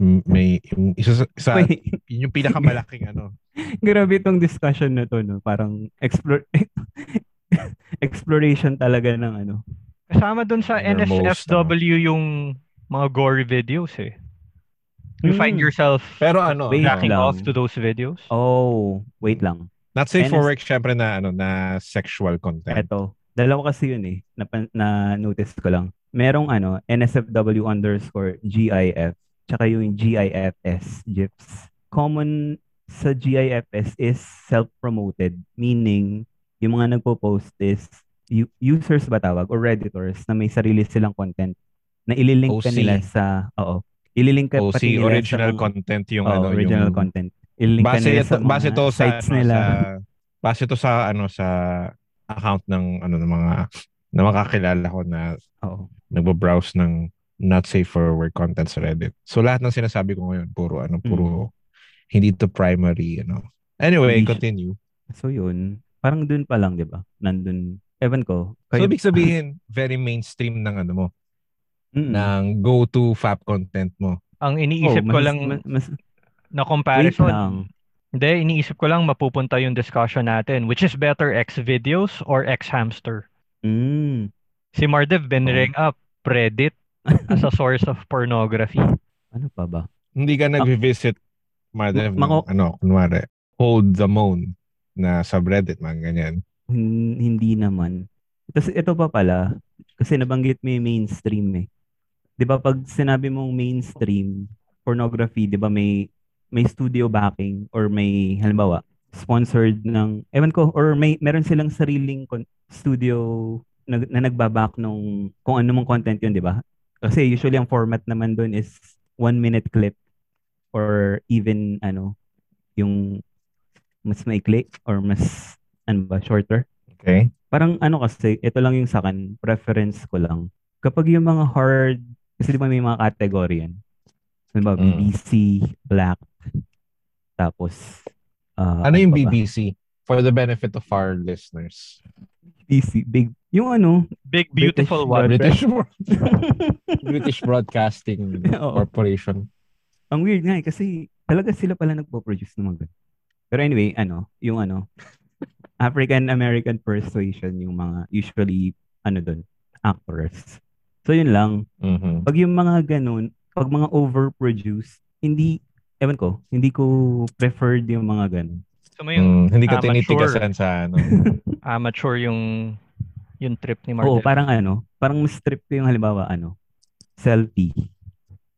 may yung isa sa, yun yung pinakamalaking ano. grabe itong discussion na to, no? Parang explore exploration talaga ng ano. Kasama dun sa Innermost, NSFW yung mga gory videos eh. You find Hmm. yourself Pero ano, lang. off to those videos? Oh, wait lang. not safe for NS work syempre na ano na sexual content. Eto, dalawa kasi yun eh, na, na notice ko lang. Merong ano, NSFW underscore GIF, tsaka yung GIFS, GIFs. Common sa GIFS is self-promoted, meaning yung mga nagpo-post is users ba tawag or redditors na may sarili silang content na ililink ka nila sa, oo, ililink ka OC, pati nila original sa, content yung oo, ano, original yung content. Ililink ka base nila sa base to sa sites ano, nila. sa base to sa ano sa account ng ano ng mga na makakilala ko na Oo. nagbo-browse ng not safe for work content sa Reddit. So lahat ng sinasabi ko ngayon puro ano puro hindi to primary ano. Anyway, Hindi siya- continue. So yun, parang dun pa lang, 'di ba? Nandun, ewan ko. So Kayo, ibig sabihin very mainstream ng ano mo, Mm-mm. ng go-to FAP content mo. Ang iniisip Oh, ko mas- lang mas, mas- na comparison, lang. Hindi, iniisip ko lang mapupunta yung discussion natin. Which is better, X-Videos or X-Hamster? Mm. Si Mardev binring up Reddit as a source of pornography. Ano pa ba? Hindi ka nag-visit, Madev, Ma- ano, kunwari, hold the moon na subreddit, mga ganyan. Hin- hindi naman. Tapos ito pa pala, kasi nabanggit mo yung mainstream eh. 'Di ba pag sinabi mong mainstream pornography, 'di ba may may studio backing or may halimbawa sponsored ng ewan ko or may meron silang sariling kon- studio na, na nagbaback nung kung ano mong content yun, 'di ba? Kasi usually ang format naman doon is one minute clip or even ano yung mas maikli or mas ano ba shorter. Okay? Parang ano kasi, ito lang yung sa akin, preference ko lang. Kapag yung mga hard, kasi di ba may mga category yan? Ano ba, Mm. BBC, Black, tapos, ah, Ano yung pa ba? BBC? For the benefit of our listeners. BBC, big, yung ano, Big British beautiful one. British, British Broadcasting Oo. Corporation. ang weird nga eh, kasi talaga sila pala nagpo-produce ng mga ganun. Pero anyway, ano, yung ano, African American persuasion, yung mga usually, ano doon, actors. So yun lang, Mhm. pag yung mga ganun, pag mga overproduced, hindi, ewan ko, hindi ko preferred yung mga ganun. So mo yung Mm, hindi ka amateur. tinitigasan sa ano. amateur yung yung trip ni Oo, Mardev. parang ano, parang mas trip ko yung halimbawa, ano, selfie.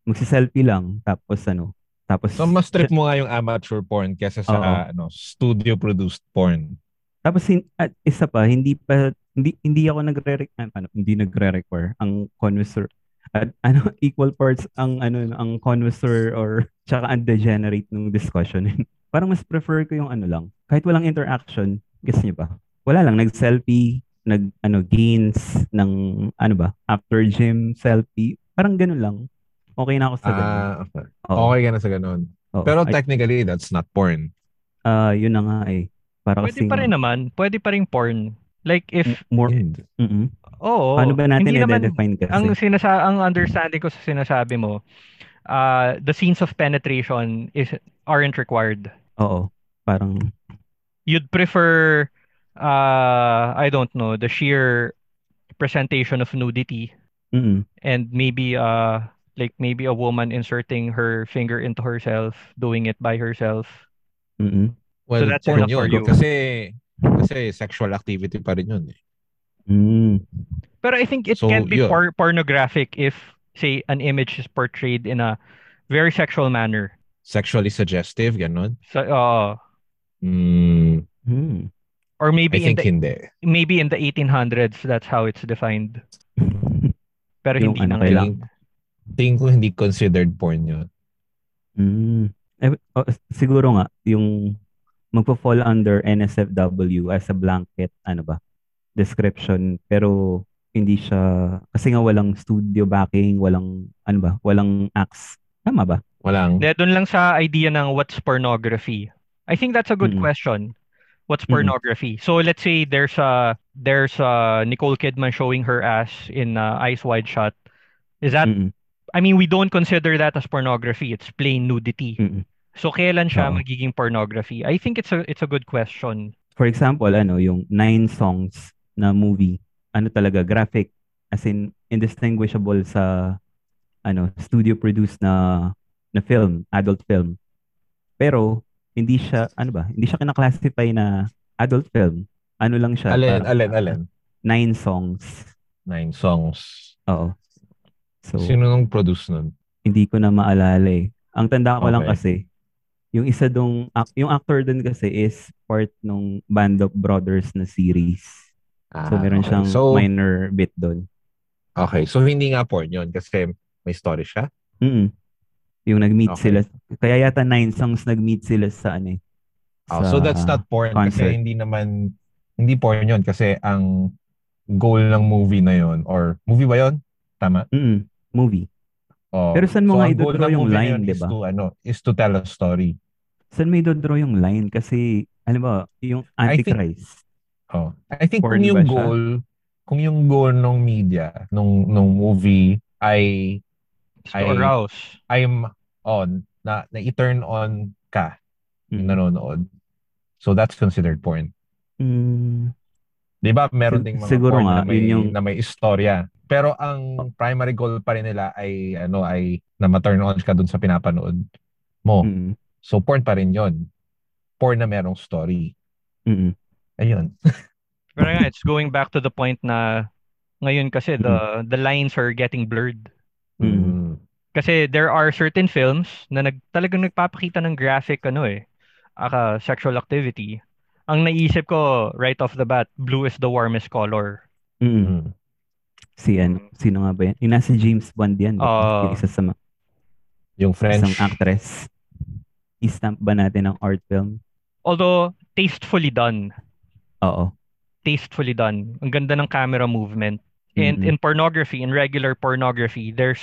Magsi-selfie lang, tapos ano, tapos, So mas trip mo nga yung amateur porn kesa sa Oo. ano, studio produced porn. tapos at isa pa, hindi pa, hindi, hindi ako nagre ano, hindi nagre-require ang connoisseur. At ano, equal parts ang ano, ang connoisseur or tsaka ang degenerate ng discussion. Parang mas prefer ko yung ano lang, kahit walang interaction, guess niyo ba? Wala lang, nag-selfie, nag ano gains ng ano ba, after gym selfie, parang ganun lang. Okay na ako sa ganun. Ah, okay. Oo, okay ka na sa ganun. oo. Pero technically, that's not porn. ah, yun na nga eh. Para Pwede kasing pa rin naman. Pwede pa rin porn. Like if, more, Hindi. mm oo. Paano ba natin hindi naman, i-define kasi? ang sinasa ang understanding ko sa sinasabi mo, uh, the scenes of penetration is aren't required. Oo, parang, You'd prefer uh I don't know, the sheer presentation of nudity mm and maybe uh like maybe a woman inserting her finger into herself, doing it by herself. mm Well, that's porn enough for you. Kasi, kasi sexual activity pa rin yun. Eh. mm Pero I think it So, can be yun. por- pornographic if say an image is portrayed in a very sexual manner. Sexually suggestive, ganun. So uh Mm, mm or I maybe in think the hindi. maybe in the 1800s that's how it's defined. Pero hindi ano, na ngayon. Tingin ko hindi considered porn yun. Mm. Eh, oh, siguro nga, yung magpo-fall under NSFW as a blanket, ano ba, description. Pero hindi siya, kasi nga walang studio backing, walang, ano ba, walang acts. Tama ba? Walang. Hindi, doon lang sa idea ng what's pornography. I think that's a good Mm-mm. question. What's pornography? So let's say there's a there's a Nicole Kidman showing her ass in uh, Eyes Wide Shut. Is that Mm-mm. I mean we don't consider that as pornography. It's plain nudity. Mm-mm. So kailan siya Oo. magiging pornography? I think it's a it's a good question. For example, ano, yung nine songs na movie, ano talaga, graphic, as in, indistinguishable sa, ano, studio-produced na, na film, adult film. Pero, hindi siya, ano ba, hindi siya kinaklasify na adult film. Ano lang siya, Alin, parang alin, alin. nine songs. Nine songs. Oo. So, Sino nung produce nun? hindi ko na maalala eh. Ang tanda ko lang Okay. kasi, yung isa dong, yung actor dun kasi is part nung Band of Brothers na series. So, Ah, meron okay. siyang So, minor bit doon. okay. So, hindi nga porn yun kasi may story siya. Mm Yung nag-meet Okay. sila. Kaya yata nine songs nag-meet sila sa ano eh. Oh, so, that's not porn concert. kasi hindi naman, hindi porn yun kasi ang goal ng movie na yun or movie ba yun? Tama? Mm movie. Oh. Pero saan mo so, nga idodraw ng yung line, di ba? to, ano, is to tell a story. Saan mo idodraw yung line? Kasi, alam mo, yung I think- Antichrist. Oh. I think kung ba yung siya? goal, kung yung goal ng media, nung nung movie ay arouse. I'm on na na i-turn on ka yung Mm. nanonood. So that's considered porn. Mm. 'Di ba? Meron ding mga siguro porn nga, na may yun yung- na may istorya. Pero ang primary goal pa rin nila ay ano ay na ma-turn on ka dun sa pinapanood mo. Mm. So porn pa rin 'yon. Porn na merong story. Mm. Ayun. Pero nga, it's going back to the point na ngayon kasi the the lines are getting blurred. Mm. Mm. Kasi there are certain films na nag, talagang nagpapakita ng graphic ano eh, aka sexual activity. Ang naisip ko right off the bat, blue is the warmest color. Mm. Si ano, sino nga ba yan? Yung nasa James Bond yan. Oo. yung isa sa ma- Yung French. isang actress. I-stamp ba natin ng art film? Although tastefully done, Oo. tastefully done. Ang ganda ng camera movement. And Mm-mm. in pornography, in regular pornography, there's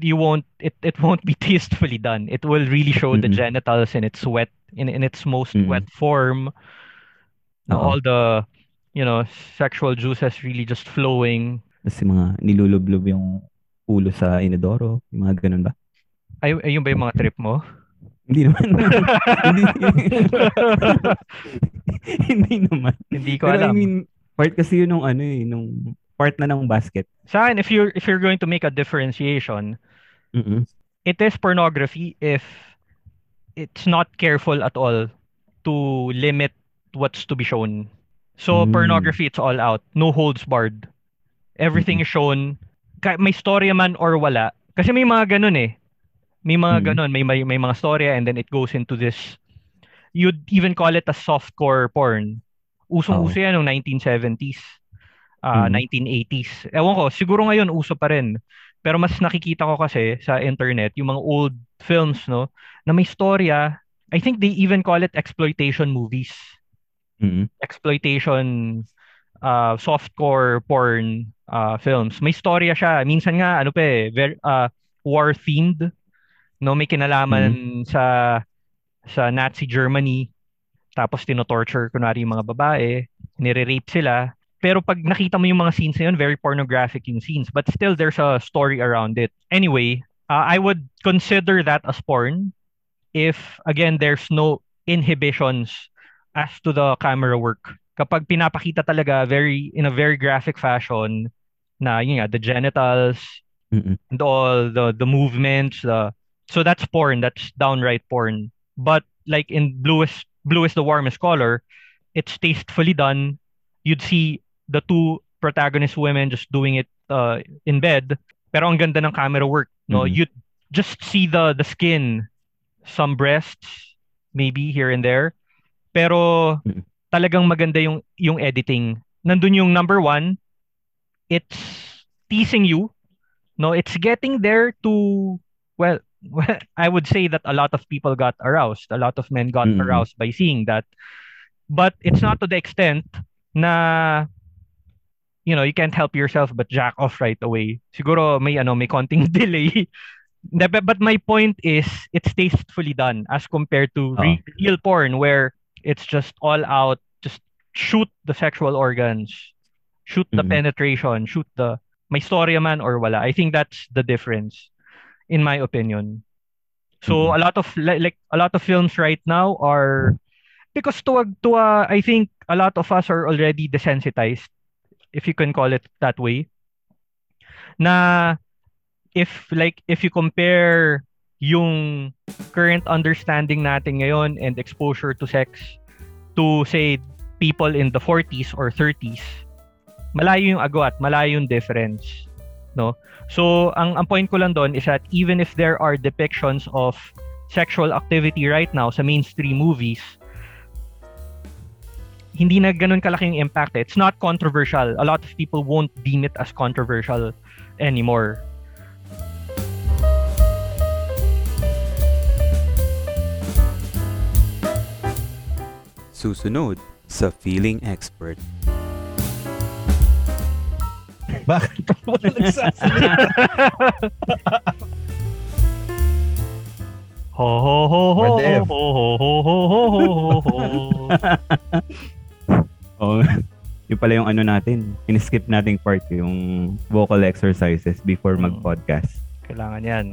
you won't it it won't be tastefully done. It will really show the Mm-mm. genitals in its wet in in its most Mm-mm. wet form. Oo. All the you know, sexual juices really just flowing. Kasi mga nilulublob yung ulo sa inodoro. Yung mga ganun ba? Ay, ayun ba yung mga trip mo? Hindi naman. hindi, hindi naman. Hindi ko Pero I alam. mean, part kasi yun nung ano eh, nung part na ng basket. Sa akin, if you're if you're going to make a differentiation, Mm-mm. it is pornography if it's not careful at all to limit what's to be shown. So Mm. pornography, it's all out, no holds barred. Everything is shown. May storya man or wala. Kasi may mga ganun eh. May mga Mm. ganun, may, may may mga storya and then it goes into this. You'd even call it a softcore porn. Usong-uso yan noong 1970s, ah, Mm. 1980s. Ewan ko, siguro ngayon uso pa rin. Pero mas nakikita ko kasi sa internet, yung mga old films, no, na may storya. I think they even call it exploitation movies. Mm-mm. Exploitation uh, softcore porn uh, films. May storya siya. Minsan nga, ano pa eh, very, uh, war-themed. No, may kinalaman sa sa Nazi Germany. Tapos tinotorture kunwari yung mga babae. Nire-rape sila. Pero pag nakita mo yung mga scenes na yun, very pornographic yung scenes. But still, there's a story around it. Anyway, uh, I would consider that as porn if, again, there's no inhibitions as to the camera work. Kapag pinapakita talaga very in a very graphic fashion na yun nga, the genitals Mm-mm. and all the the movements, the so that's porn, that's downright porn. But like in bluest blue is the warmest color, it's tastefully done. You'd see the two protagonist women just doing it uh, in bed. Pero ang ganda ng camera work, no? Mhm. You just see the the skin, some breasts, maybe here and there. Pero talagang maganda yung yung editing. Nandun yung number one, it's teasing you. No, it's getting there to well, well, I would say that a lot of people got aroused. A lot of men got Mhm. aroused by seeing that. But it's not to the extent na you know, you can't help yourself but jack off right away. Siguro may ano, may konting delay. But my point is it's tastefully done as compared to re- real porn where it's just all out just shoot the sexual organs, shoot the Mhm. penetration, shoot the may storya man or wala. I think that's the difference in my opinion. So Mhm. a lot of like a lot of films right now are because to a, to I think a lot of us are already desensitized if you can call it that way. Na if like if you compare yung current understanding natin ngayon and exposure to sex to say people in the 40s or 30s malayo yung agwat malayo yung difference no? So ang ang point ko lang doon is that even if there are depictions of sexual activity right now sa mainstream movies hindi na ganun kalaki yung impact. It's not controversial. A lot of people won't deem it as controversial anymore. Susunod sa Feeling Expert. Bakit pa wala nagsasalita? Ho ho ho ho ho ho ho ho ho ho ho. Oh, yun pala yung ano natin. In-skip nating part yung vocal exercises before Mm. mag-podcast. Kailangan yan.